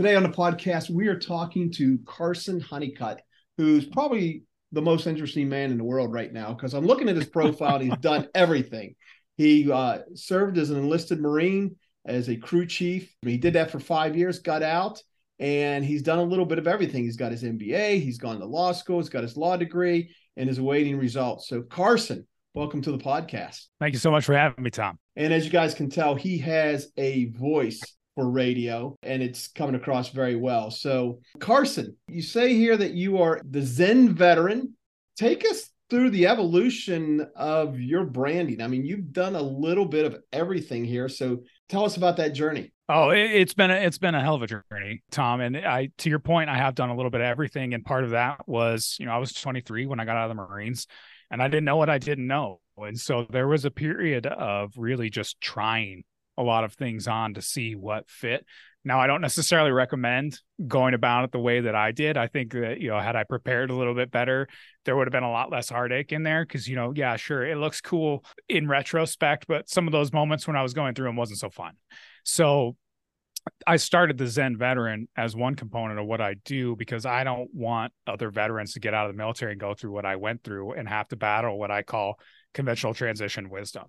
Today on the podcast, we are talking to Carson Honeycutt, who's probably the most interesting man in the world right now because I'm looking at his profile and he's done everything. He uh, served as an enlisted Marine, as a crew chief. He did that for five years, got out, and he's done a little bit of everything. He's got his MBA, he's gone to law school, he's got his law degree, and is awaiting results. So, Carson, welcome to the podcast. Thank you so much for having me, Tom. And as you guys can tell, he has a voice for radio and it's coming across very well. So, Carson, you say here that you are the Zen veteran. Take us through the evolution of your branding. I mean, you've done a little bit of everything here. So, tell us about that journey. Oh, it's been a, it's been a hell of a journey, Tom. And I, to your point, I have done a little bit of everything. And part of that was, you know, I was 23 when I got out of the Marines, and I didn't know what I didn't know. And so there was a period of really just trying a lot of things on to see what fit. Now, I don't necessarily recommend going about it the way that I did. I think that, you know, had I prepared a little bit better, there would have been a lot less heartache in there. Cause, you know, yeah, sure, it looks cool in retrospect, but some of those moments when I was going through them wasn't so fun. So I started the Zen veteran as one component of what I do because I don't want other veterans to get out of the military and go through what I went through and have to battle what I call conventional transition wisdom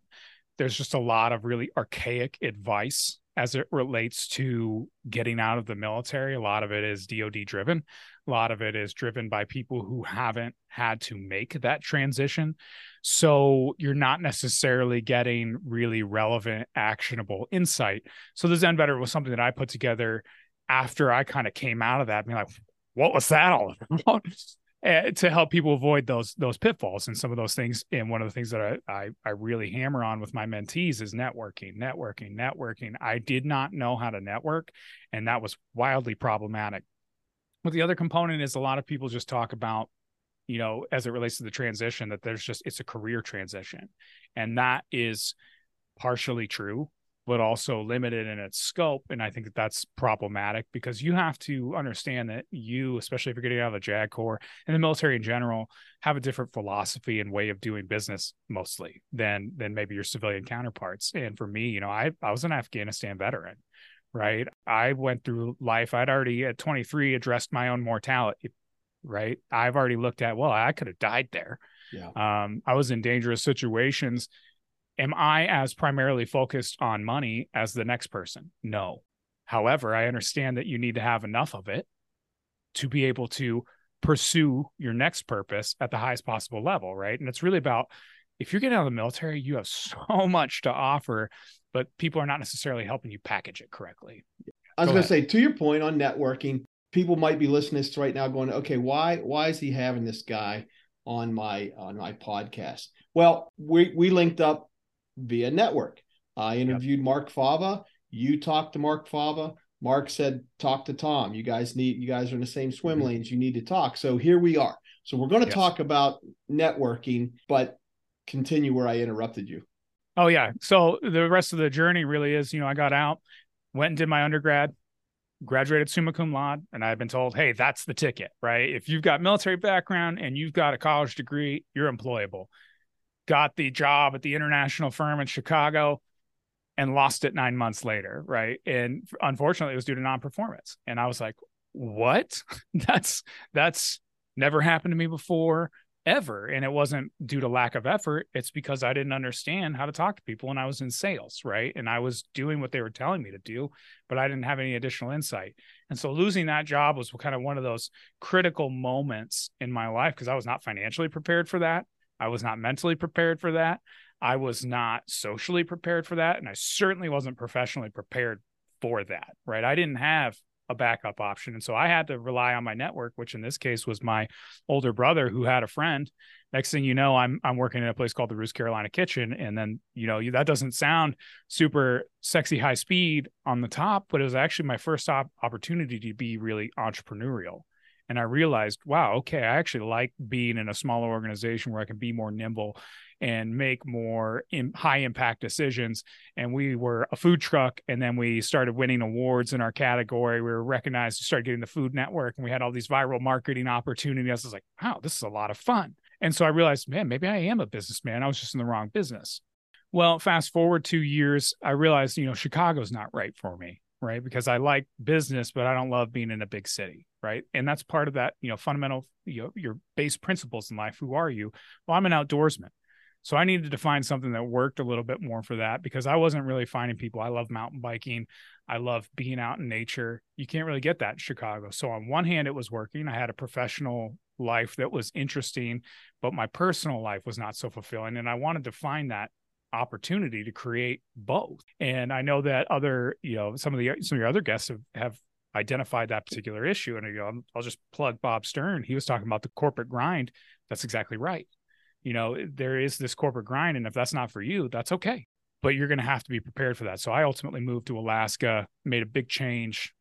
there's just a lot of really archaic advice as it relates to getting out of the military. A lot of it is DoD driven. A lot of it is driven by people who haven't had to make that transition. So you're not necessarily getting really relevant, actionable insight. So the Zen Veteran was something that I put together after I kind of came out of that, being like, what was that all about? Uh, to help people avoid those those pitfalls and some of those things. And one of the things that I, I, I really hammer on with my mentees is networking, networking, networking. I did not know how to network, and that was wildly problematic. But the other component is a lot of people just talk about, you know, as it relates to the transition, that there's just it's a career transition, and that is partially true but also limited in its scope. And I think that that's problematic because you have to understand that you, especially if you're getting out of the JAG Corps and the military in general, have a different philosophy and way of doing business mostly than than maybe your civilian counterparts. And for me, you know, I I was an Afghanistan veteran, right? I went through life. I'd already at 23 addressed my own mortality, right? I've already looked at, well, I could have died there. Yeah. Um, I was in dangerous situations Am I as primarily focused on money as the next person? No. However, I understand that you need to have enough of it to be able to pursue your next purpose at the highest possible level, right? And it's really about if you're getting out of the military, you have so much to offer, but people are not necessarily helping you package it correctly. I was Go going to say, to your point on networking, people might be listening to right now going, okay, why why is he having this guy on my on my podcast? Well, we we linked up via network. I interviewed yep. Mark Fava. You talked to Mark Fava. Mark said, "Talk to Tom. You guys need. You guys are in the same swim mm-hmm. lanes. You need to talk." So here we are. So we're going to yes. talk about networking, but continue where I interrupted you. Oh yeah. So the rest of the journey really is, you know, I got out, went and did my undergrad, graduated summa cum laude, and I've been told, hey, that's the ticket, right? If you've got military background and you've got a college degree, you're employable got the job at the international firm in Chicago and lost it nine months later. Right. And unfortunately, it was due to non performance. And I was like, what? that's, that's never happened to me before. ever. And it wasn't due to lack of effort. It's because I didn't understand how to talk to people and I was in sales, right? And I was doing what they were telling me to do, but I didn't have any additional insight. And so losing that job was kind of one of those critical moments in my life because I was not financially prepared for that. I was not mentally prepared for that. I was not socially prepared for that. And I certainly wasn't professionally prepared for that, right? I didn't have a backup option. And so I had to rely on my network, which in this case was my older brother who had a friend. Next thing you know, I'm I'm working in a place called the Roost Carolina Kitchen, and then you know that doesn't sound super sexy high speed on the top, but it was actually my first op- opportunity to be really entrepreneurial. And I realized, wow, okay, I actually like being in a smaller organization where I can be more nimble and make more in, high impact decisions. And we were a food truck, and then we started winning awards in our category. We were recognized, we started getting the Food Network, and we had all these viral marketing opportunities. I was like, wow, this is a lot of fun. And so I realized, man, maybe I am a businessman. I was just in the wrong business. Well, fast forward two years, I realized, you know, Chicago's not right for me, right? Because I like business, but I don't love being in a big city, right? And that's part of that, you know, fundamental, you know, your base principles in life. Who are you? Well, I'm an outdoorsman. So I needed to find something that worked a little bit more for that because I wasn't really finding people. I love mountain biking. I love being out in nature. You can't really get that in Chicago. So on one hand, it was working. I had a professional life that was interesting, but my personal life was not so fulfilling. And I wanted to find that opportunity to create both. And I know that other, you know, some of the some of your other guests have, have identified that particular issue. And you know, I'll just plug Bob Stern. He was talking about the corporate grind. That's exactly right you know there is this corporate grind and if that's not for you that's okay but you're going to have to be prepared for that so i ultimately moved to alaska made a big change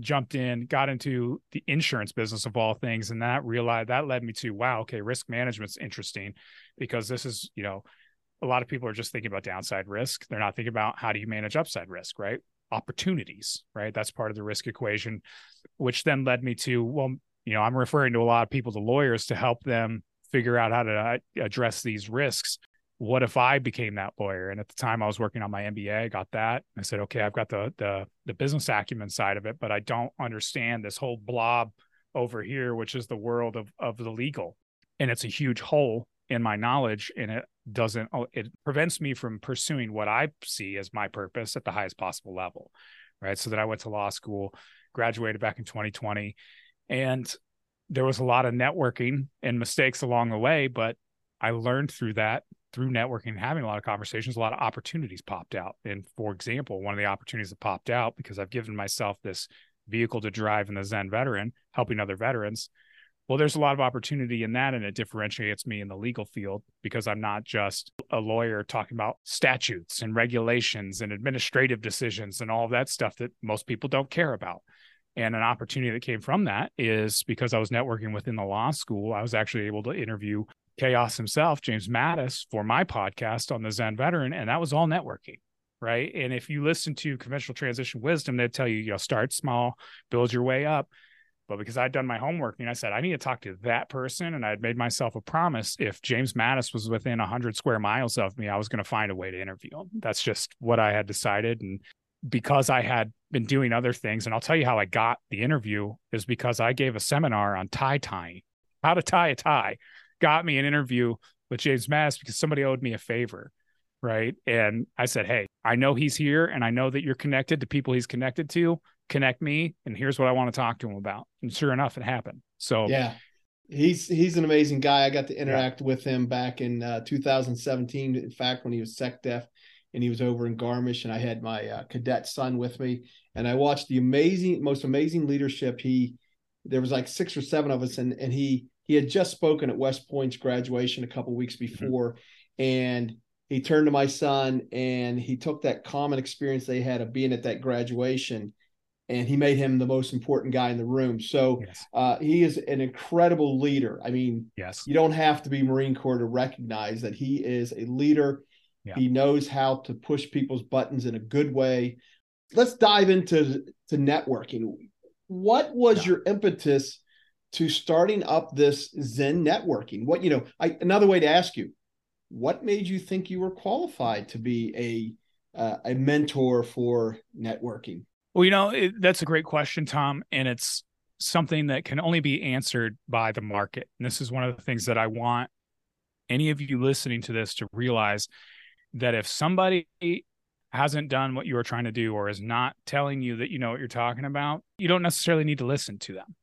jumped in got into the insurance business of all things and that realized that led me to wow okay risk management's interesting because this is you know a lot of people are just thinking about downside risk they're not thinking about how do you manage upside risk right opportunities right that's part of the risk equation which then led me to well you know i'm referring to a lot of people to lawyers to help them figure out how to uh, address these risks. What if I became that lawyer? And at the time, I was working on my MBA. I got that. I said, okay, I've got the the the business acumen side of it, but I don't understand this whole blob over here, which is the world of of the legal, and it's a huge hole in my knowledge, and it doesn't oh, it prevents me from pursuing what I see as my purpose at the highest possible level, right? So that I went to law school, graduated back in 2020, and there was a lot of networking and mistakes along the way, but I learned through that, through networking, and having a lot of conversations, a lot of opportunities popped out. And for example, one of the opportunities that popped out because I've given myself this vehicle to drive in the Zen veteran, helping other veterans. Well, there's a lot of opportunity in that, and it differentiates me in the legal field because I'm not just a lawyer talking about statutes and regulations and administrative decisions and all of that stuff that most people don't care about. And an opportunity that came from that is because I was networking within the law school, I was actually able to interview Chaos himself, James Mattis, for my podcast on the Zen veteran. And that was all networking. Right. And if you listen to conventional transition wisdom, they tell you, you know, start small, build your way up. But because I'd done my homework and I said, I need to talk to that person. And I'd made myself a promise if James Mattis was within 100 square miles of me, I was going to find a way to interview him. That's just what I had decided. And because I had been doing other things, and I'll tell you how I got the interview is because I gave a seminar on tie tying, how to tie a tie, got me an interview with James Mattis because somebody owed me a favor. Right. And I said, Hey, I know he's here and I know that you're connected to people he's connected to. Connect me. And here's what I want to talk to him about. And sure enough, it happened. So, yeah, he's he's an amazing guy. I got to interact yeah. with him back in uh, 2017. In fact, when he was SecDef and he was over in Garmisch, and I had my uh, cadet son with me, and I watched the amazing, most amazing leadership. He, there was like six or seven of us, and and he he had just spoken at West Point's graduation a couple weeks mm-hmm. before, mm-hmm. and he turned to my son and he took that common experience they had of being at that graduation and he made him the most important guy in the room. So yes. uh, he is an incredible leader. I mean, yes, you don't have to be Marine Corps to recognize that he is a leader. Yeah. He knows how to push people's buttons in a good way. Let's dive into to networking. What was yeah. your impetus to starting up this Zen networking? What you know, I, another way to ask you, what made you think you were qualified to be a uh, a mentor for networking? Well, you know, it, that's a great question, Tom, and it's something that can only be answered by the market. And this is one of the things that I want any of you listening to this to realize that if somebody hasn't done what you are trying to do or is not telling you that you know what you're talking about, you don't necessarily need to listen to them.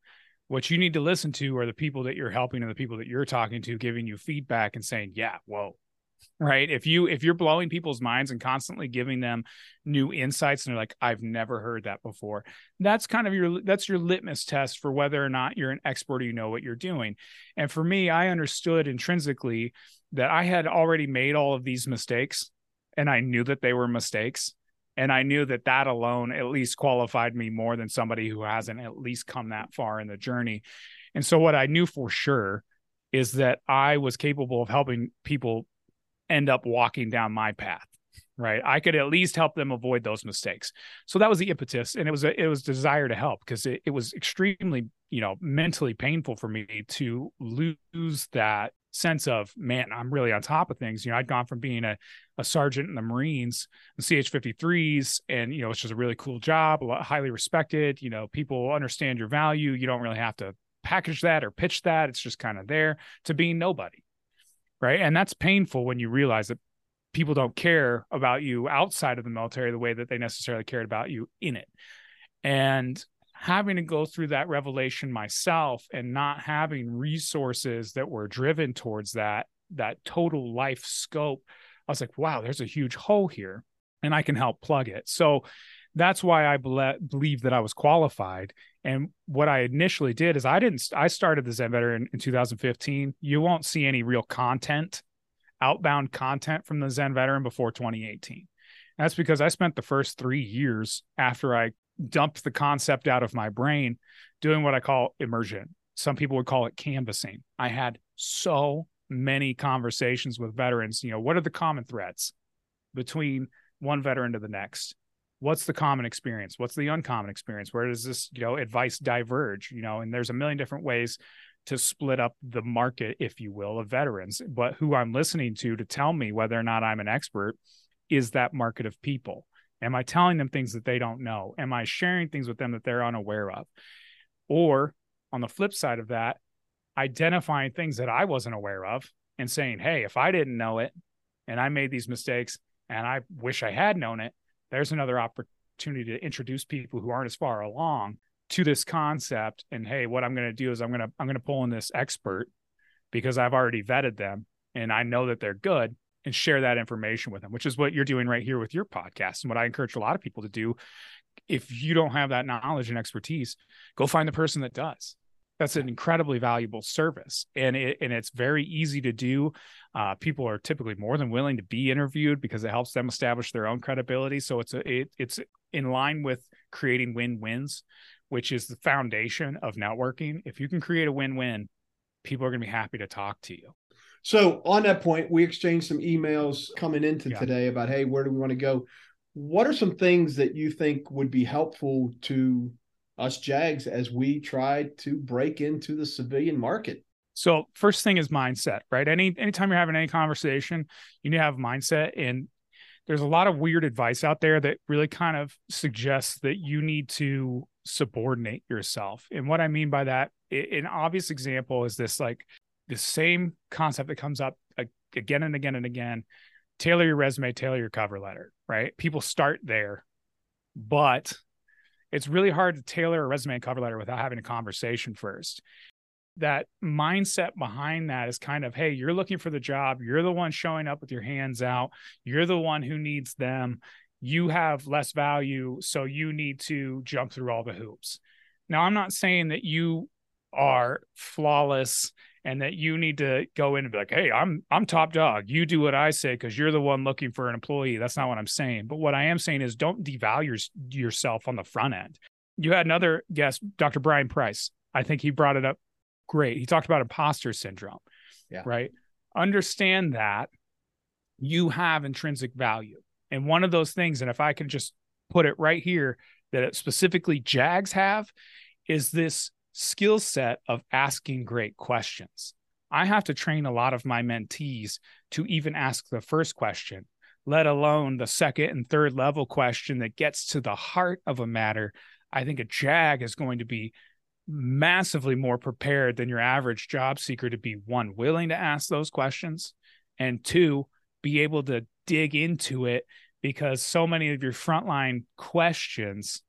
What you need to listen to are the people that you're helping and the people that you're talking to giving you feedback and saying, "Yeah, whoa, right? If you if you're blowing people's minds and constantly giving them new insights and they're like i've never heard that before that's kind of your that's your litmus test for whether or not you're an expert or you know what you're doing. And for me i understood intrinsically that i had already made all of these mistakes and i knew that they were mistakes. And i knew that that alone at least qualified me more than somebody who hasn't at least come that far in the journey. And so what i knew for sure is that i was capable of helping people end up walking down my path right? I could at least help them avoid those mistakes. So that was the impetus and it was a, it was desire to help because it, it was extremely you know mentally painful for me to lose that sense of man i'm really on top of things. You know i'd gone from being a, a sergeant in the marines the ch-53s and you know it's just a really cool job highly respected you know people understand your value you don't really have to package that or pitch that it's just kind of there to being nobody right? And that's painful when you realize that people don't care about you outside of the military the way that they necessarily cared about you in it. And having to go through that revelation myself and not having resources that were driven towards that that total life scope i was like wow there's a huge hole here and i can help plug it. So that's why I believe that I was qualified. And what I initially did is I didn't, I started the Zen Veteran in 2015. You won't see any real content, outbound content from the Zen Veteran before 2018. That's because I spent the first three years after I dumped the concept out of my brain doing what I call immersion. Some people would call it canvassing. I had so many conversations with veterans. You know, what are the common threats between one veteran to the next? What's the common experience? What's the uncommon experience? Where does this you know advice diverge you know? And there's a million different ways to split up the market if you will of veterans. But who i'm listening to to tell me whether or not i'm an expert is that market of people. Am i telling them things that they don't know? Am i sharing things with them that they're unaware of? Or on the flip side of that identifying things that i wasn't aware of and saying hey if i didn't know it and i made these mistakes and i wish i had known it there's another opportunity to introduce people who aren't as far along to this concept. And hey what i'm going to do is i'm going to i'm going to pull in this expert because i've already vetted them and i know that they're good and share that information with them which is what you're doing right here with your podcast. And what i encourage a lot of people to do if you don't have that knowledge and expertise go find the person that does that's an incredibly valuable service. And it, and it's very easy to do. Uh, people are typically more than willing to be interviewed because it helps them establish their own credibility. So it's a, it, it's in line with creating win-wins which is the foundation of networking. If you can create a win-win people are going to be happy to talk to you. So on that point we exchanged some emails coming into yeah. today about hey where do we want to go? What are some things that you think would be helpful to us Jags as we try to break into the civilian market? So first thing is mindset, right? Any anytime you're having any conversation, you need to have mindset. And there's a lot of weird advice out there that really kind of suggests that you need to subordinate yourself. And what I mean by that, an obvious example is this like the same concept that comes up again and again and again. Tailor your resume, tailor your cover letter, right? People start there, but it's really hard to tailor a resume and cover letter without having a conversation first. That mindset behind that is kind of, hey, you're looking for the job. You're the one showing up with your hands out. You're the one who needs them. You have less value. So you need to jump through all the hoops. Now, I'm not saying that you are flawless and that you need to go in and be like, "Hey, I'm I'm top dog. You do what I say because you're the one looking for an employee." That's not what I'm saying. But what I am saying is, don't devalue yourself on the front end. You had another guest, Dr. Brian Price. I think he brought it up great. He talked about imposter syndrome. Yeah. Right. Understand that you have intrinsic value, and one of those things, and if I can just put it right here, that specifically Jags have, is this skill set of asking great questions. I have to train a lot of my mentees to even ask the first question, let alone the second and third level question that gets to the heart of a matter. I think a JAG is going to be massively more prepared than your average job seeker to be one willing to ask those questions and two be able to dig into it because so many of your frontline questions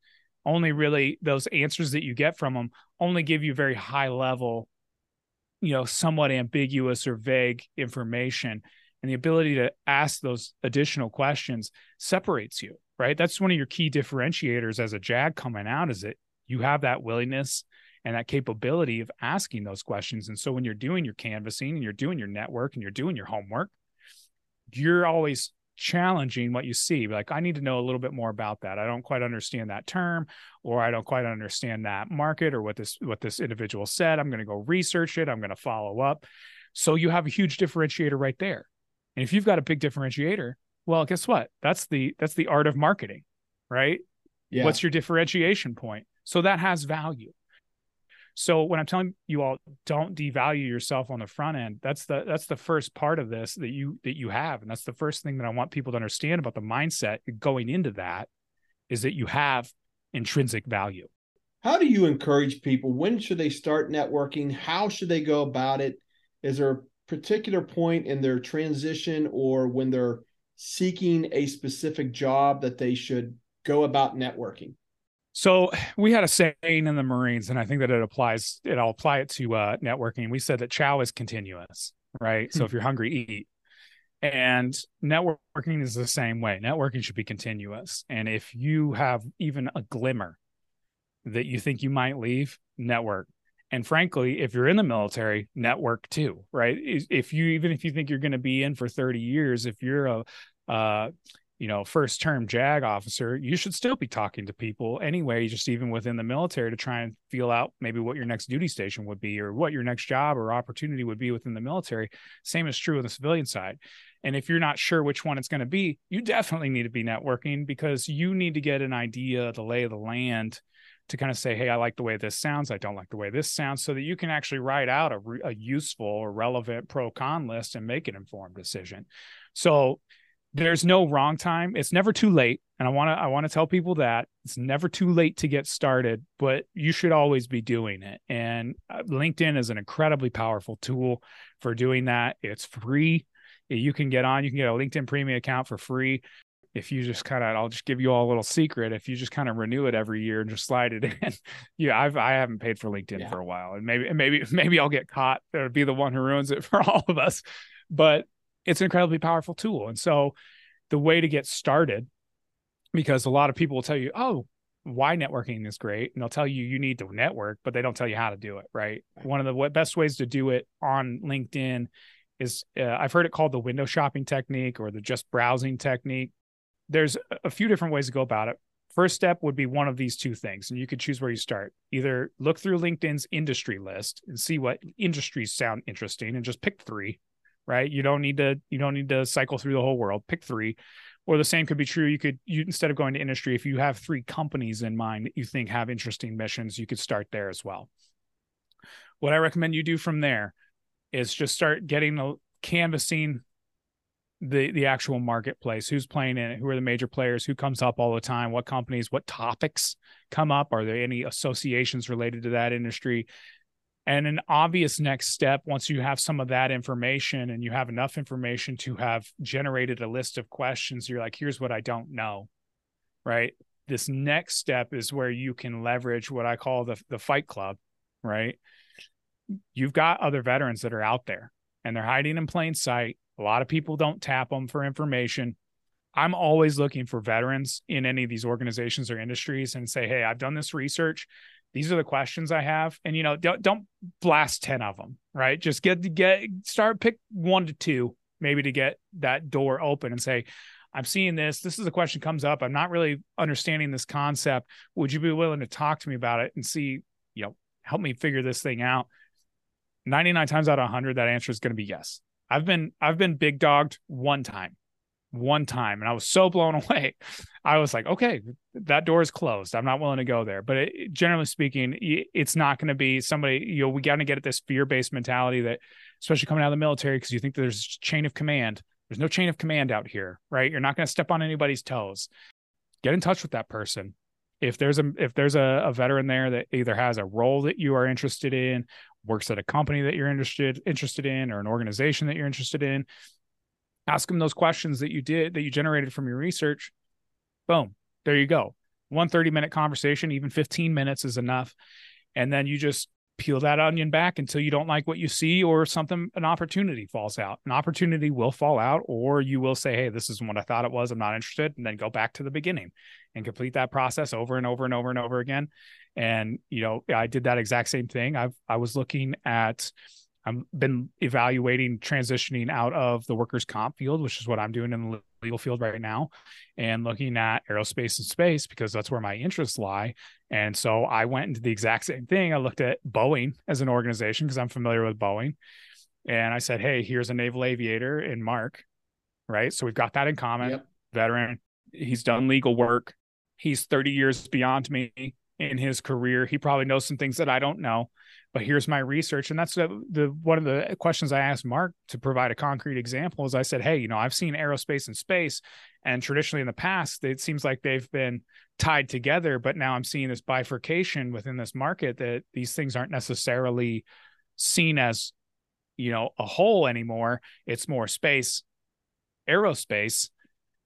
only really those answers that you get from them only give you very high level you know somewhat ambiguous or vague information. And the ability to ask those additional questions separates you right? That's one of your key differentiators as a jag coming out is that you have that willingness and that capability of asking those questions. And so when you're doing your canvassing and you're doing your network and you're doing your homework you're always challenging what you see like i need to know a little bit more about that. I don't quite understand that term or i don't quite understand that market or what this what this individual said. I'm going to go research it. I'm going to follow up. So you have a huge differentiator right there. And if you've got a big differentiator well guess what? That's the that's the art of marketing right? Yeah. what's your differentiation point? So that has value so when I'm telling you all don't devalue yourself on the front end, that's the that's the first part of this that you that you have. And that's the first thing that I want people to understand about the mindset going into that is that you have intrinsic value. How do you encourage people? When should they start networking? How should they go about it? Is there a particular point in their transition or when they're seeking a specific job that they should go about networking? So we had a saying in the Marines, and I think that it applies. It I'll apply it to uh, networking. We said that chow is continuous, right? So hmm. if you're hungry, eat. And networking is the same way. Networking should be continuous. And if you have even a glimmer that you think you might leave, network. And frankly, if you're in the military, network too, right? If you even if you think you're going to be in for 30 years, if you're a uh, you know first term jag officer you should still be talking to people anyway just even within the military to try and feel out maybe what your next duty station would be or what your next job or opportunity would be within the military. Same is true on the civilian side. And if you're not sure which one it's going to be you definitely need to be networking because you need to get an idea the lay of the land to kind of say hey i like the way this sounds. I don't like the way this sounds so that you can actually write out a, a useful or relevant pro con list and make an informed decision. So there's no wrong time. It's never too late. And I want to I want to tell people that it's never too late to get started, but you should always be doing it. And uh, LinkedIn is an incredibly powerful tool for doing that. It's free. You can get on, you can get a LinkedIn premium account for free. If you just kind of, I'll just give you all a little secret. If you just kind of renew it every year and just slide it in, yeah, I've I haven't paid for LinkedIn yeah. for a while, and maybe maybe maybe I'll get caught. It'll be the one who ruins it for all of us. But it's an incredibly powerful tool. And so the way to get started, because a lot of people will tell you, oh, why networking is great. And they'll tell you you need to network, but they don't tell you how to do it. Right. One of the best ways to do it on LinkedIn is uh, I've heard it called the window shopping technique or the just browsing technique. There's a few different ways to go about it. First step would be one of these two things, and you could choose where you start. Either look through LinkedIn's industry list and see what industries sound interesting and just pick three right? You don't need to you don't need to cycle through the whole world. Pick three. Or the same could be true. You could you instead of going to industry, if you have three companies in mind that you think have interesting missions, you could start there as well. What I recommend you do from there is just start getting the canvassing the the actual marketplace who's playing in it who are the major players who comes up all the time what companies what topics come up are there any associations related to that industry and an obvious next step, once you have some of that information and you have enough information to have generated a list of questions, you're like, here's what I don't know. Right. This next step is where you can leverage what I call the, the fight club. Right. You've got other veterans that are out there and they're hiding in plain sight. A lot of people don't tap them for information. I'm always looking for veterans in any of these organizations or industries and say, Hey, I've done this research these are the questions I have. And you know, don't don't blast 10 of them, right? Just get to get start pick one to two, maybe to get that door open and say, I'm seeing this. This is a question comes up. I'm not really understanding this concept. Would you be willing to talk to me about it and see, you know, help me figure this thing out? 99 times out of 100 that answer is going to be yes. I've been I've been big dogged one time one time and I was so blown away. I was like, okay, that door is closed. I'm not willing to go there. But it, generally speaking, it's not going to be somebody, you know, we got to get at this fear based mentality that, especially coming out of the military, because you think there's chain of command. There's no chain of command out here, right? You're not going to step on anybody's toes. Get in touch with that person. if there's a if there's a, a veteran there that either has a role that you are interested in works at a company that you're interested interested in or an organization that you're interested in ask them those questions that you did that you generated from your research. Boom there you go. One 30 minute conversation even 15 minutes is enough. And then you just peel that onion back until you don't like what you see or something an opportunity falls out. An opportunity will fall out or you will say hey this isn't what i thought it was. I'm not interested and then go back to the beginning and complete that process over and over and over and over again. And you know i did that exact same thing. I've i was looking at I've been evaluating transitioning out of the workers' comp field, which is what I'm doing in the legal field right now, and looking at aerospace and space because that's where my interests lie. And so I went into the exact same thing. I looked at Boeing as an organization because I'm familiar with Boeing. And I said, hey, here's a naval aviator in Mark, right? So we've got that in common. Yep. Veteran. He's done legal work. He's 30 years beyond me in his career. He probably knows some things that I don't know but here's my research. And that's the, the one of the questions i asked mark to provide a concrete example is i said hey you know i've seen aerospace and space and traditionally in the past it seems like they've been tied together but now i'm seeing this bifurcation within this market that these things aren't necessarily seen as you know a whole anymore. It's more space aerospace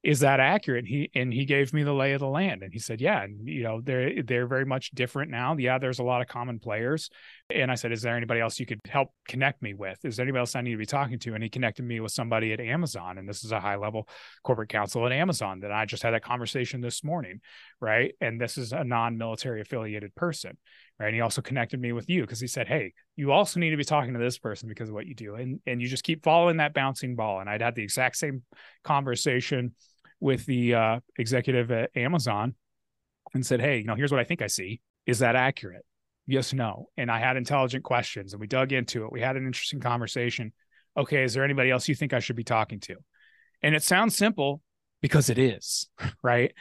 is that accurate? He and he gave me the lay of the land. And he said yeah and you know they're they're very much different now. Yeah there's a lot of common players. And i said is there anybody else you could help connect me with? Is there anybody else i need to be talking to? And he connected me with somebody at amazon. And this is a high level corporate counsel at amazon that i just had that conversation this morning right? And this is a non-military affiliated person right? And he also connected me with you because he said hey you also need to be talking to this person because of what you do. And and you just keep following that bouncing ball. And i'd had the exact same conversation with the uh, executive at Amazon and said, Hey, you know, here's what I think I see. Is that accurate? Yes, no. And I had intelligent questions and we dug into it. We had an interesting conversation. Okay, is there anybody else you think I should be talking to? And it sounds simple because it is, right?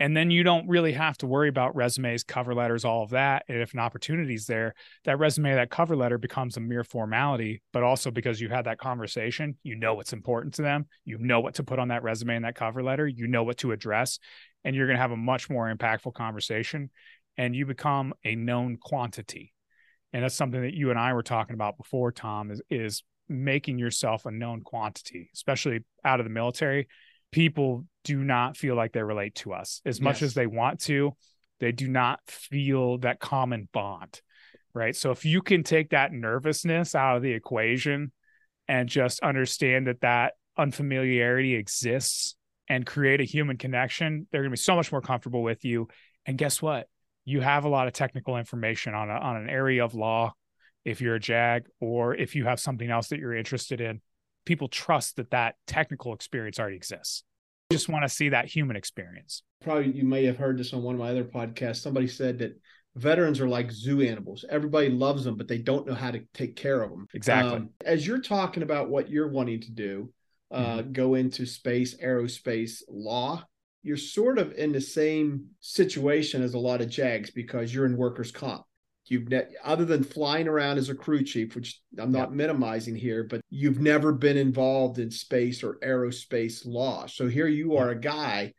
And then you don't really have to worry about resumes cover letters all of that and if an opportunity is there that resume that cover letter becomes a mere formality but also because you had that conversation you know what's important to them you know what to put on that resume and that cover letter you know what to address and you're going to have a much more impactful conversation and you become a known quantity. And that's something that you and I were talking about before Tom is is making yourself a known quantity especially out of the military people do not feel like they relate to us as much yes. as they want to. They do not feel that common bond. Right. So if you can take that nervousness out of the equation and just understand that that unfamiliarity exists and create a human connection, they're going to be so much more comfortable with you. And guess what? You have a lot of technical information on a, on an area of law if you're a JAG or if you have something else that you're interested in people trust that that technical experience already exists. You just want to see that human experience. Probably you may have heard this on one of my other podcasts. Somebody said that veterans are like zoo animals. Everybody loves them, but they don't know how to take care of them. Exactly. Um, as you're talking about what you're wanting to do, uh, mm-hmm. go into space, aerospace law, you're sort of in the same situation as a lot of JAGs because you're in workers' comp. You've ne- other than flying around as a crew chief, which I'm not minimizing here, but you've never been involved in space or aerospace law. So here you are, a guy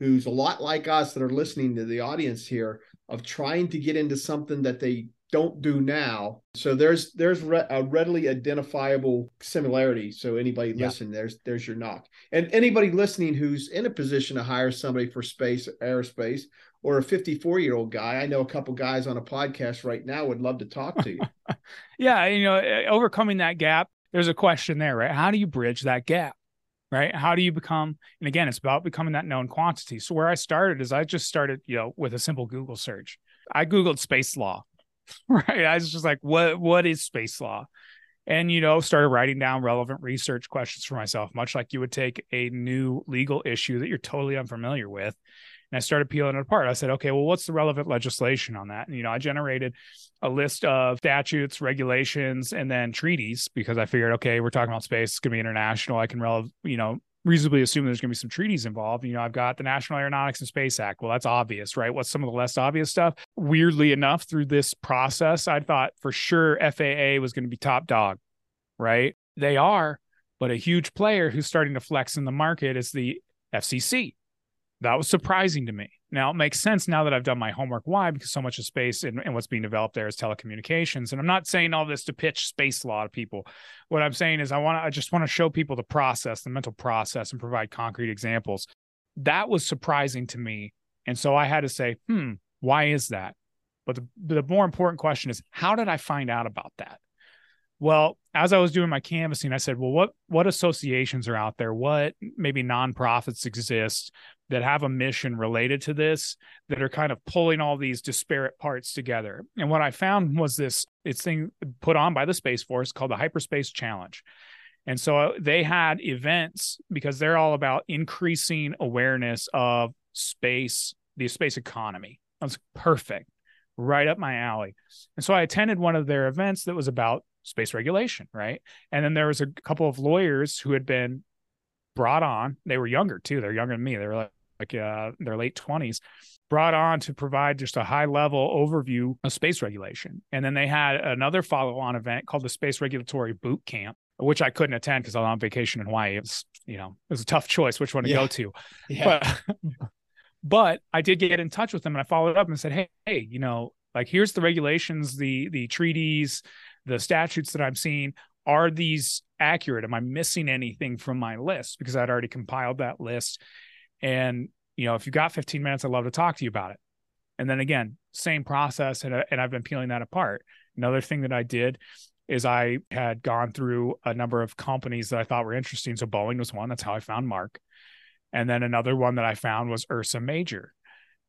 who's a lot like us that are listening to the audience here of trying to get into something that they don't do now. So there's there's re- a readily identifiable similarity. So anybody yeah. listen, there's there's your knock. And anybody listening who's in a position to hire somebody for space aerospace or a 54 year old guy. I know a couple guys on a podcast right now would love to talk to you. yeah, you know, eh, overcoming that gap. There's a question there, right? How do you bridge that gap? Right? How do you become? And again, it's about becoming that known quantity. So where I started is I just started, you know, with a simple Google search. I googled space law right? I was just like, what what is space law? And you know, started writing down relevant research questions for myself, much like you would take a new legal issue that you're totally unfamiliar with. And I started peeling it apart. I said, okay, well, what's the relevant legislation on that? And you know, I generated a list of statutes, regulations, and then treaties because I figured, okay, we're talking about space, it's gonna be international. I can, rel- you know, reasonably assume there's going to be some treaties involved. You know, I've got the National Aeronautics and Space Act. Well, that's obvious, right? What's some of the less obvious stuff? Weirdly enough, through this process, I thought for sure FAA was going to be top dog, right? They are, but a huge player who's starting to flex in the market is the FCC. That was surprising to me. Now it makes sense now that I've done my homework. Why? Because so much of space and, and, what's being developed there is telecommunications. And I'm not saying all this to pitch space law to people. What I'm saying is I want to I just want to show people the process, the mental process, and provide concrete examples. That was surprising to me. And so I had to say, hmm, why is that? But the, the more important question is, how did I find out about that? Well, as I was doing my canvassing, I said, well, what what associations are out there? What maybe nonprofits exist that have a mission related to this that are kind of pulling all these disparate parts together? And what I found was this it's thing put on by the Space Force called the Hyperspace Challenge. And so uh, they had events because they're all about increasing awareness of space, the space economy. That's perfect, right up my alley. And so I attended one of their events that was about space regulation, right? And then there was a couple of lawyers who had been brought on. They were younger too. They're younger than me. They were like, like uh, their late twenties, brought on to provide just a high level overview of space regulation. And then they had another follow on event called the Space Regulatory Boot Camp, which I couldn't attend because I was on vacation in Hawaii. It was, you know, it was a tough choice which one to yeah. go to. Yeah. But, but I did get in touch with them and I followed up and said, hey, hey, you know, like here's the regulations, the the treaties, the statutes that I'm seeing, are these accurate? Am I missing anything from my list? Because I'd already compiled that list. And, you know, if you got 15 minutes, I'd love to talk to you about it. And then again, same process. And, uh, and I've been peeling that apart. Another thing that I did is I had gone through a number of companies that I thought were interesting. So Boeing was one. That's how I found Mark. And then another one that I found was Ursa Major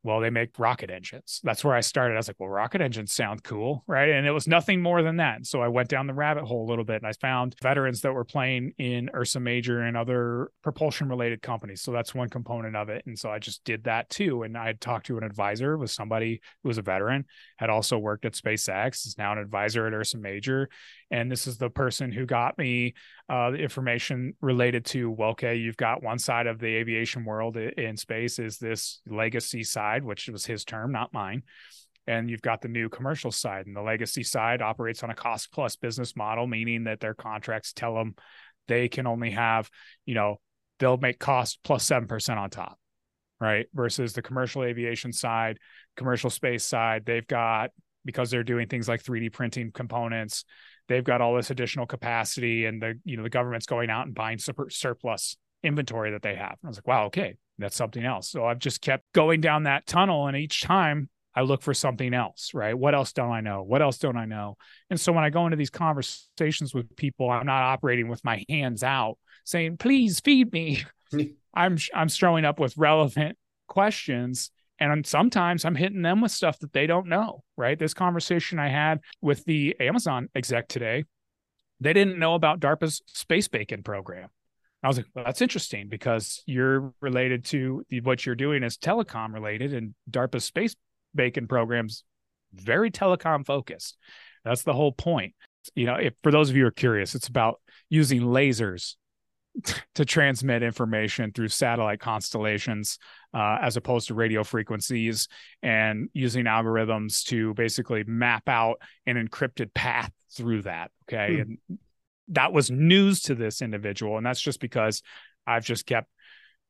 well, they make rocket engines. That's where I started. I was like, well, rocket engines sound cool, right? And it was nothing more than that. So I went down the rabbit hole a little bit and I found veterans that were playing in Ursa Major and other propulsion related companies. So that's one component of it. And so I just did that too. And I talked to an advisor with somebody who was a veteran, had also worked at SpaceX, is now an advisor at Ursa Major. And this is the person who got me uh, the information related to, well, okay, you've got one side of the aviation world in space is this legacy side, which was his term, not mine. And you've got the new commercial side. And the legacy side operates on a cost plus business model, meaning that their contracts tell them they can only have, you know, they'll make cost plus 7% on top right? Versus the commercial aviation side, commercial space side, they've got because they're doing things like 3D printing components, they've got all this additional capacity and the you know the government's going out and buying surplus inventory that they have. I was like, wow, okay, that's something else. So I've just kept going down that tunnel and each time I look for something else, right? What else don't I know? What else don't I know? And so when I go into these conversations with people, I'm not operating with my hands out saying, "Please feed me." I'm I'm throwing up with relevant questions and sometimes I'm hitting them with stuff that they don't know, right? This conversation I had with the Amazon exec today, they didn't know about DARPA's Space-BACN program. I was like, well, that's interesting because you're related to what you're doing is telecom related, and DARPA's space bacon programs very telecom focused. That's the whole point. You know, if for those of you who are curious, it's about using lasers to transmit information through satellite constellations uh, as opposed to radio frequencies and using algorithms to basically map out an encrypted path through that okay hmm. and that was news to this individual and that's just because i've just kept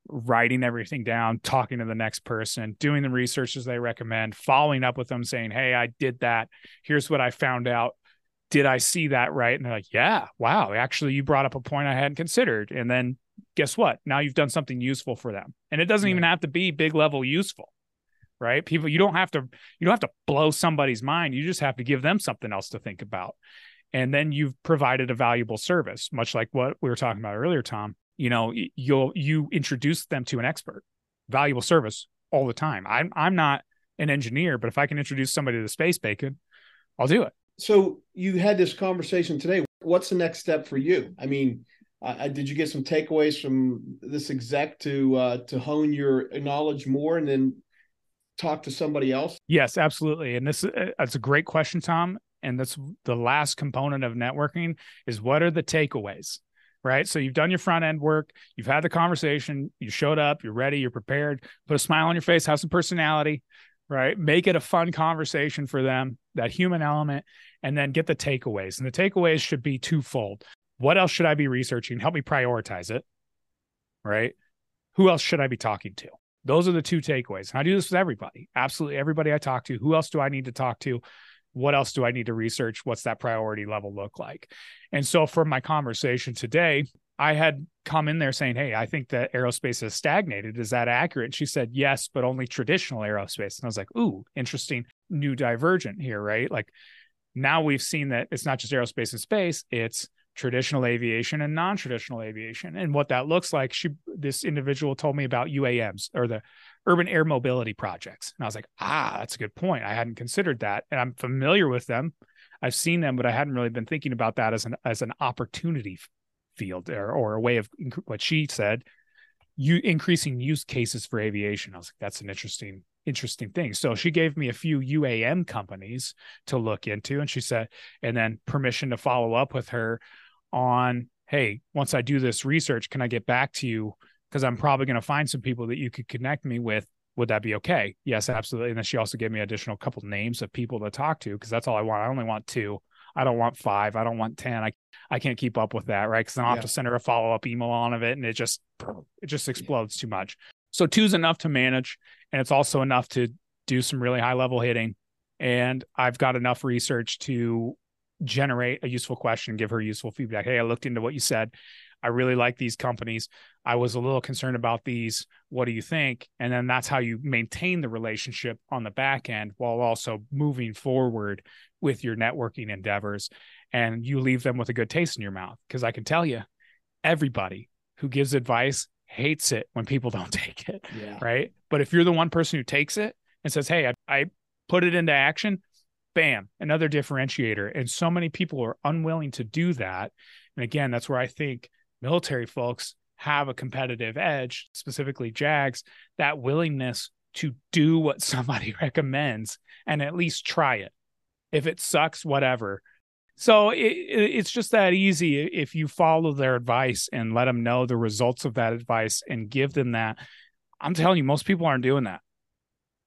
writing everything down talking to the next person doing the research as they recommend following up with them saying hey i did that here's what i found out did I see that right? And they're like, yeah, wow, actually, you brought up a point I hadn't considered. And then guess what? Now you've done something useful for them. And it doesn't yeah. even have to be big level useful, right? People, you don't have to, you don't have to blow somebody's mind. You just have to give them something else to think about. And then you've provided a valuable service, much like what we were talking about earlier, Tom. You know, you'll, you introduce them to an expert, valuable service all the time. I'm, I'm not an engineer, but if I can introduce somebody to Space-BACN, I'll do it so you had this conversation today. What's the next step for you? I mean, uh, did you get some takeaways from this exec to uh, to hone your knowledge more, and then talk to somebody else? Yes, absolutely. And this uh, that's a great question, Tom. And that's the last component of networking is what are the takeaways? Right. So you've done your front end work, you've had the conversation, you showed up, you're ready, you're prepared, put a smile on your face, have some personality, right? Make it a fun conversation for them, that human element, and then get the takeaways. And the takeaways should be twofold. What else should I be researching? Help me prioritize it, right? Who else should I be talking to? Those are the two takeaways. And I do this with everybody, absolutely everybody I talk to. Who else do I need to talk to? What else do I need to research? What's that priority level look like? And so, from my conversation today, I had come in there saying, Hey, I think that aerospace has stagnated. Is that accurate? She said, Yes, but only traditional aerospace. And I was like, Ooh, interesting new divergent here, right? Like now we've seen that it's not just aerospace and space, it's traditional aviation and non-traditional aviation and what that looks like she this individual told me about UAMs or the urban air mobility projects. And I was like ah that's a good point. I hadn't considered that. And I'm familiar with them. I've seen them but I hadn't really been thinking about that as an as an opportunity field or, or a way of what she said you increasing use cases for aviation. I was like that's an interesting interesting thing. So she gave me a few UAM companies to look into, and she said, and then permission to follow up with her on hey once i do this research can i get back to you because i'm probably going to find some people that you could connect me with would that be okay yes absolutely and then she also gave me additional couple names of people to talk to because that's all i want i only want two i don't want five i don't want ten i, I can't keep up with that right because then i'll yeah. have to send her a follow-up email on of it and it just it just explodes yeah. too much so two's enough to manage and it's also enough to do some really high level hitting and i've got enough research to generate a useful question, give her useful feedback. Hey, I looked into what you said. I really like these companies. I was a little concerned about these. What do you think? And then that's how you maintain the relationship on the back end while also moving forward with your networking endeavors. And you leave them with a good taste in your mouth. Because I can tell you, everybody who gives advice hates it when people don't take it. Yeah. Right. But if you're the one person who takes it and says, Hey, I, I put it into action, bam, another differentiator. And so many people are unwilling to do that. And again, that's where I think military folks have a competitive edge, specifically JAGs, that willingness to do what somebody recommends and at least try it. If it sucks, whatever. So it, it's just that easy if you follow their advice and let them know the results of that advice and give them that. I'm telling you, most people aren't doing that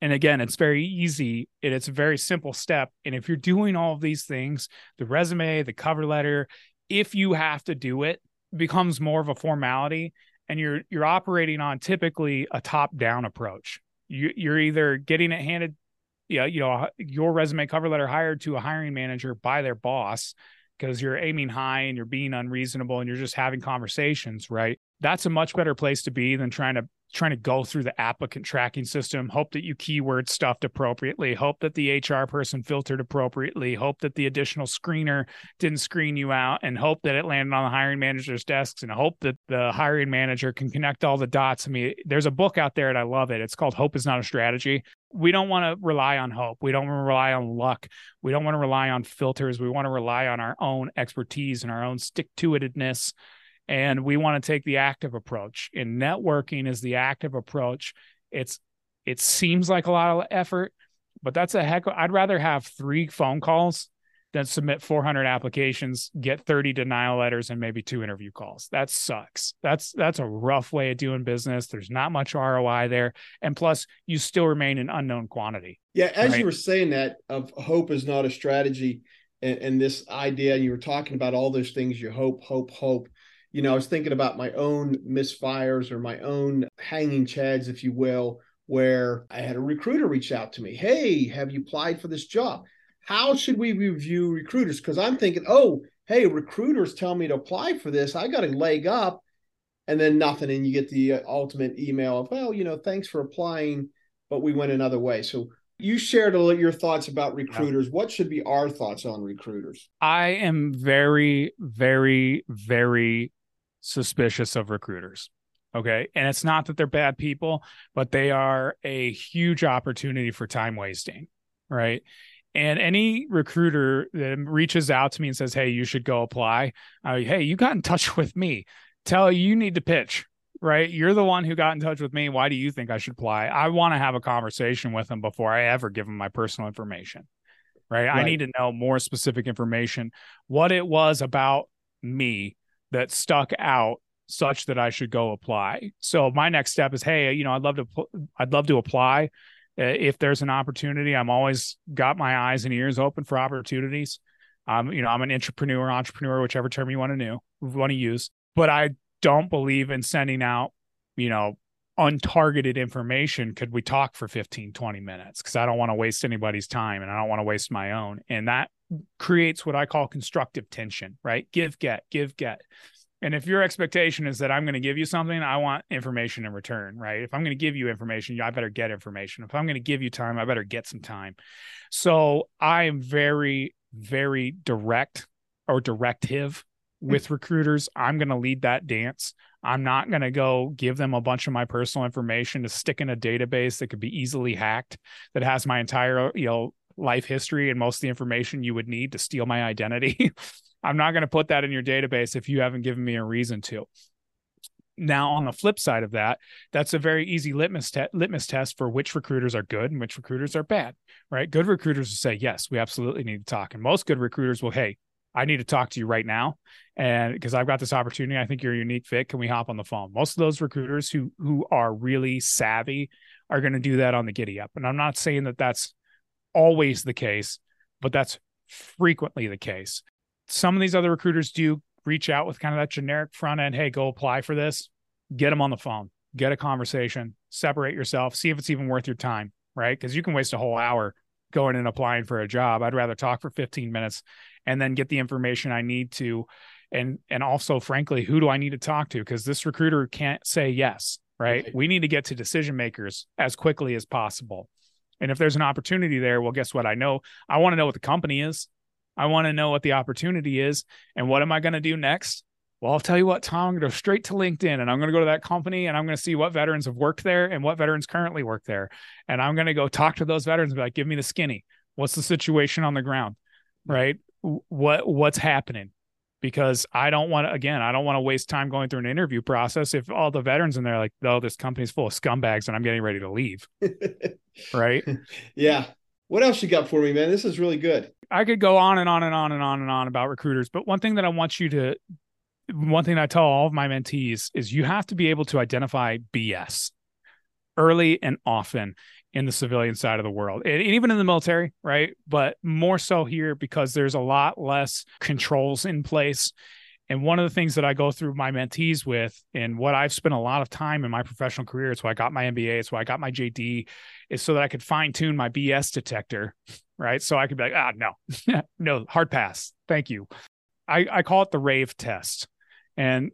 and again it's very easy and it's a very simple step and if you're doing all of these things the resume the cover letter if you have to do it, it becomes more of a formality and you're you're operating on typically a top down approach. You, you're either getting it handed yeah you know uh, your resume cover letter hired to a hiring manager by their boss because you're aiming high and you're being unreasonable and you're just having conversations right that's a much better place to be than trying to trying to go through the applicant tracking system, hope that you keyword stuffed appropriately, hope that the HR person filtered appropriately, hope that the additional screener didn't screen you out, and hope that it landed on the hiring manager's desks, and hope that the hiring manager can connect all the dots. I mean, there's a book out there and I love it. It's called Hope is Not a Strategy. We don't want to rely on hope. We don't want to rely on luck. We don't want to rely on filters. We want to rely on our own expertise and our own stick to itedness and we want to take the active approach. And networking is the active approach. It's it seems like a lot of effort but that's a heck i'd rather have three phone calls than submit 400 applications get 30 denial letters and maybe two interview calls. That sucks. That's that's a rough way of doing business. There's not much roi there. And plus you still remain an unknown quantity. Yeah as right? you were saying that of hope is not a strategy and, and this idea you were talking about all those things you hope hope hope you know, I was thinking about my own misfires or my own hanging chads, if you will, where I had a recruiter reach out to me. Hey, have you applied for this job? How should we review recruiters? Because I'm thinking, oh, hey, recruiters tell me to apply for this. I got a leg up, and then nothing. And you get the uh, ultimate email of, well, you know, thanks for applying, but we went another way. So you shared a little your thoughts about recruiters. Yeah. What should be our thoughts on recruiters? I am very, very, very suspicious of recruiters. Okay. And it's not that they're bad people, but they are a huge opportunity for time wasting. Right. And any recruiter that reaches out to me and says, Hey, you should go apply. Uh, hey, you got in touch with me. Tell you need to pitch. Right. You're the one who got in touch with me. Why do you think I should apply? I want to have a conversation with them before I ever give them my personal information. Right? right. I need to know more specific information, what it was about me that stuck out such that I should go apply. So my next step is, hey, you know, I'd love to, I'd love to apply. Uh, if there's an opportunity, I'm always got my eyes and ears open for opportunities. Um, you know, I'm an entrepreneur, entrepreneur, whichever term you want to know, want to use. But I don't believe in sending out, you know, untargeted information could we talk for 15 20 minutes? Because i don't want to waste anybody's time and i don't want to waste my own. And that creates what i call constructive tension right? Give get give get. And if your expectation is that i'm going to give you something i want information in return right? If i'm going to give you information i better get information. If i'm going to give you time i better get some time. So i am very very direct or directive hmm. with recruiters. I'm going to lead that dance. I'm not going to go give them a bunch of my personal information to stick in a database that could be easily hacked that has my entire, you know, life history and most of the information you would need to steal my identity. I'm not going to put that in your database if you haven't given me a reason to. Now, on the flip side of that, that's a very easy litmus, te- litmus test for which recruiters are good and which recruiters are bad, right? Good recruiters will say, yes, we absolutely need to talk. And most good recruiters will, hey, I need to talk to you right now. And because I've got this opportunity, I think you're a unique fit. Can we hop on the phone? Most of those recruiters who who are really savvy are going to do that on the giddy up. And I'm not saying that that's always the case, but that's frequently the case. Some of these other recruiters do reach out with kind of that generic front end, hey, go apply for this, get them on the phone, get a conversation, separate yourself, see if it's even worth your time, right? Because you can waste a whole hour going and applying for a job. I'd rather talk for 15 minutes and then get the information I need to and and also frankly who do I need to talk to because this recruiter can't say yes, right? right? We need to get to decision makers as quickly as possible. And if there's an opportunity there, well guess what? I know I want to know what the company is. I want to know what the opportunity is and what am I going to do next? Well, I'll tell you what, Tom, I'm going to go straight to LinkedIn and I'm going to go to that company and I'm going to see what veterans have worked there and what veterans currently work there. And I'm going to go talk to those veterans and be like, give me the skinny. What's the situation on the ground? Right what what's happening because I don't want to again, I don't want to waste time going through an interview process if all the veterans in there like, oh, this company's full of scumbags and I'm getting ready to leave. right? Yeah. What else you got for me, man? This is really good. I could go on and on and on and on and on about recruiters, but one thing that I want you to one thing I tell all of my mentees is you have to be able to identify BS early and often in the civilian side of the world and even in the military right but more so here because there's a lot less controls in place and one of the things that I go through my mentees with, and what I've spent a lot of time in my professional career, it's why I got my MBA, it's why I got my JD, is so that I could fine tune my BS detector, right? So I could be like, ah, no, no, hard pass. Thank you. I, I call it the rave test. And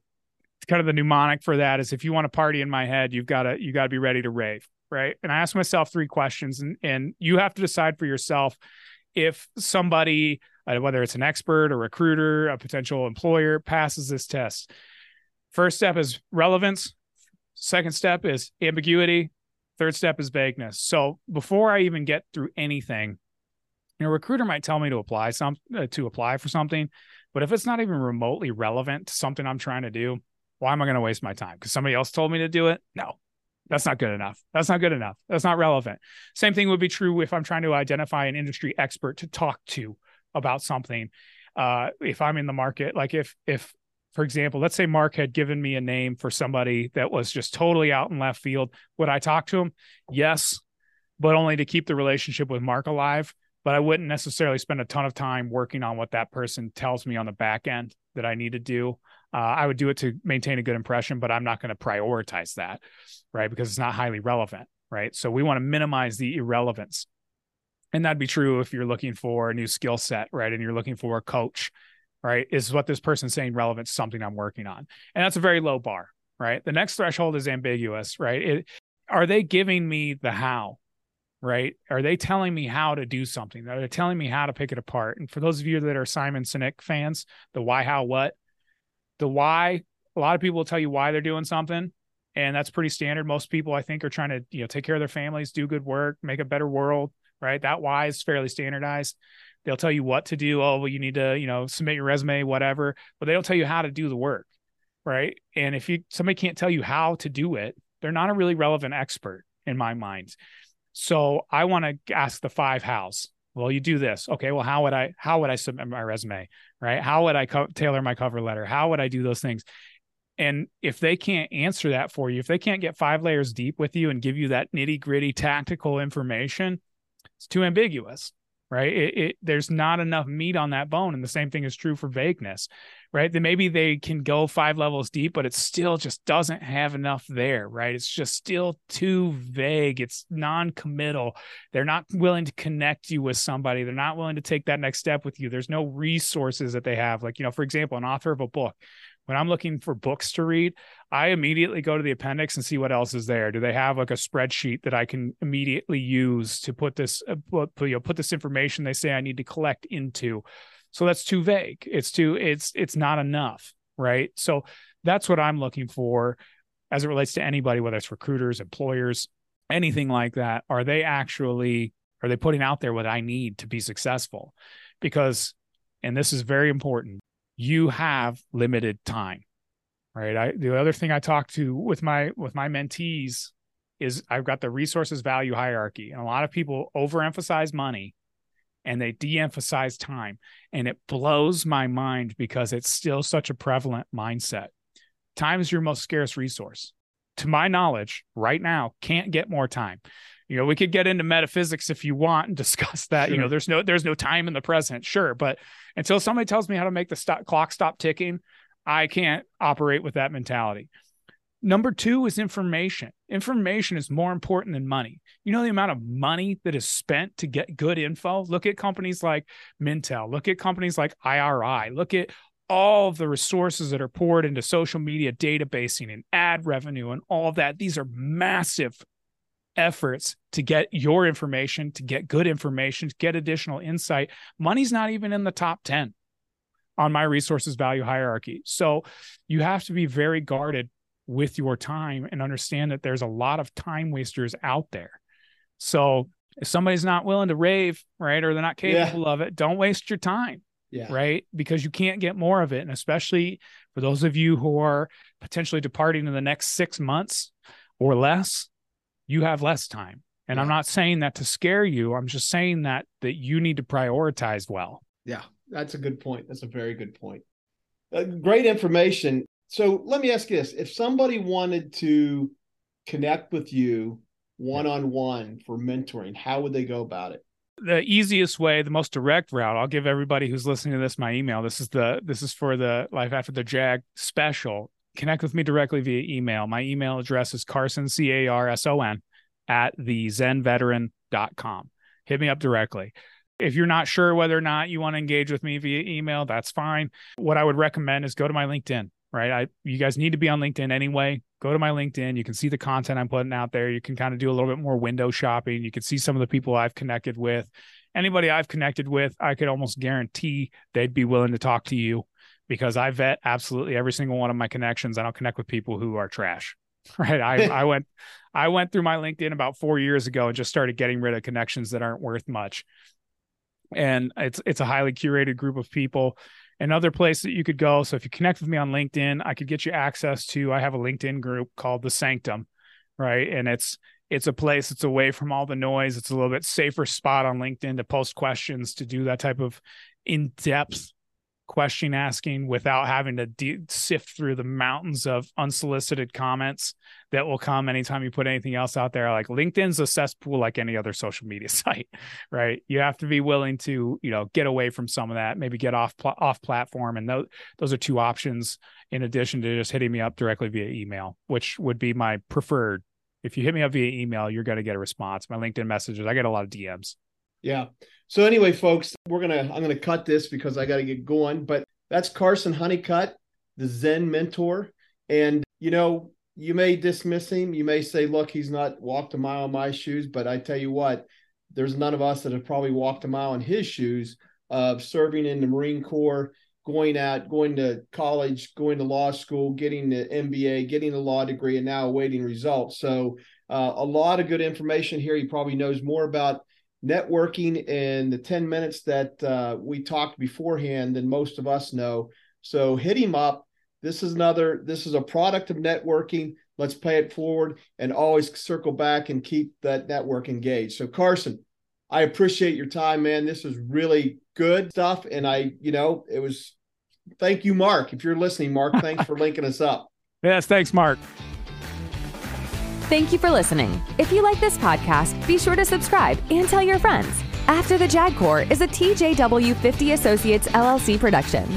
kind of the mnemonic for that is if you want to party in my head, you've got to, you got to be ready to rave right? And I ask myself three questions, and and you have to decide for yourself if somebody, uh, whether it's an expert, a recruiter, a potential employer, passes this test. First step is relevance. Second step is ambiguity. Third step is vagueness. So before I even get through anything, you know, recruiter might tell me to apply some uh, to apply for something, but if it's not even remotely relevant to something I'm trying to do, why am I going to waste my time? Because somebody else told me to do it? No, that's not good enough. That's not good enough. That's not relevant. Same thing would be true if I'm trying to identify an industry expert to talk to about something. Uh, if I'm in the market, like if if for example, let's say Mark had given me a name for somebody that was just totally out in left field, would I talk to him? Yes, but only to keep the relationship with Mark alive. But I wouldn't necessarily spend a ton of time working on what that person tells me on the back end that I need to do. Uh, I would do it to maintain a good impression, but I'm not going to prioritize that, right? Because it's not highly relevant, right? So we want to minimize the irrelevance. And that'd be true if you're looking for a new skill set, right? And you're looking for a coach, right? Is what this person's saying relevant to something I'm working on? And that's a very low bar, right? The next threshold is ambiguous, right? It, are they giving me the how? Right? Are they telling me how to do something? Are they telling me how to pick it apart? And for those of you that are Simon Sinek fans, the why, how, what, the why a lot of people will tell you why they're doing something and that's pretty standard. Most people i think are trying to you know take care of their families do good work make a better world right? That why is fairly standardized. They'll tell you what to do. Oh well you need to you know submit your resume whatever but they don't tell you how to do the work right? And if you somebody can't tell you how to do it they're not a really relevant expert in my mind. So i want to ask the five hows. Well you do this. Okay well how would i how would i submit my resume right? How would i co- tailor my cover letter? How would i do those things? And if they can't answer that for you if they can't get five layers deep with you and give you that nitty gritty tactical information it's too ambiguous right? It, it, there's not enough meat on that bone, and the same thing is true for vagueness, right? Then maybe they can go five levels deep, but it still just doesn't have enough there, right? It's just still too vague. It's non-committal. They're not willing to connect you with somebody. They're not willing to take that next step with you. There's no resources that they have, like you know, for example, an author of a book when I'm looking for books to read, I immediately go to the appendix and see what else is there. Do they have like a spreadsheet that I can immediately use to put this uh, put, you know put this information they say I need to collect into? So that's too vague. It's too it's it's not enough, right? So that's what I'm looking for as it relates to anybody whether it's recruiters, employers, anything like that. Are they actually are they putting out there what I need to be successful? Because and this is very important you have limited time right? I the other thing i talk to with my with my mentees is i've got the resources value hierarchy and a lot of people overemphasize money and they de-emphasize time and it blows my mind because it's still such a prevalent mindset. Time is your most scarce resource. To my knowledge right now can't get more time you know we could get into metaphysics if you want and discuss that sure. you know there's no there's no time in the present sure but until somebody tells me how to make the stop, clock stop ticking i can't operate with that mentality. Number two is information. Information is more important than money. You know the amount of money that is spent to get good info? Look at companies like mintel look at companies like iri look at all of the resources that are poured into social media databasing and ad revenue and all of that. These are massive efforts to get your information, to get good information, to get additional insight. Money's not even in the top 10 on my resources value hierarchy. So you have to be very guarded with your time and understand that there's a lot of time wasters out there. So if somebody's not willing to rave, right, or they're not capable yeah. of it, don't waste your time. Yeah. Right. Because you can't get more of it. And especially for those of you who are potentially departing in the next six months or less, you have less time. And yeah. I'm not saying that to scare you. I'm just saying that that you need to prioritize well. Yeah, that's a good point. That's a very good point. Uh, great information. So let me ask you this: If somebody wanted to connect with you one on one for mentoring, how would they go about it? The easiest way, the most direct route. I'll give everybody who's listening to this my email. This is the this is for the Life After the Jag special connect with me directly via email. My email address is Carson, C A R S O N, at the zenveteran.com. Hit me up directly. If you're not sure whether or not you want to engage with me via email, that's fine. What I would recommend is go to my LinkedIn, right? I you guys need to be on LinkedIn anyway. Go to my LinkedIn. You can see the content I'm putting out there. You can kind of do a little bit more window shopping. You can see some of the people I've connected with. Anybody I've connected with, I could almost guarantee they'd be willing to talk to you because I vet absolutely every single one of my connections. I don't connect with people who are trash. Right. I, I went I went through my LinkedIn about four years ago and just started getting rid of connections that aren't worth much. And it's it's a highly curated group of people. Another place that you could go. So if you connect with me on LinkedIn, I could get you access to I have a LinkedIn group called the Sanctum, right? And it's it's a place it's away from all the noise. It's a little bit safer spot on LinkedIn to post questions, to do that type of in-depth question asking without having to de- sift through the mountains of unsolicited comments that will come anytime you put anything else out there. Like linkedin's a cesspool like any other social media site right? You have to be willing to you know get away from some of that maybe get off pl- off platform. And those those are two options in addition to just hitting me up directly via email which would be my preferred. If you hit me up via email you're going to get a response. My linkedin messages i get a lot of dms yeah. So anyway, folks, we're gonna I'm gonna cut this because I got to get going. But that's Carson Honeycutt, the Zen mentor, and you know you may dismiss him. You may say, "Look, he's not walked a mile in my shoes." But I tell you what, there's none of us that have probably walked a mile in his shoes of serving in the Marine Corps, going out, going to college, going to law school, getting the MBA, getting a law degree, and now awaiting results. So uh, a lot of good information here. He probably knows more about networking in the 10 minutes that uh, we talked beforehand than most of us know. So hit him up. This is another, this is a product of networking. Let's pay it forward and always circle back and keep that network engaged. So, Carson, I appreciate your time, man. This is really good stuff. And I, you know, it was, thank you, Mark. If you're listening, Mark, thanks for linking us up. Yes, thanks, Mark. Thank you for listening. If you like this podcast, be sure to subscribe and tell your friends. After the JAG Corps is a TJW 50 Associates LLC production.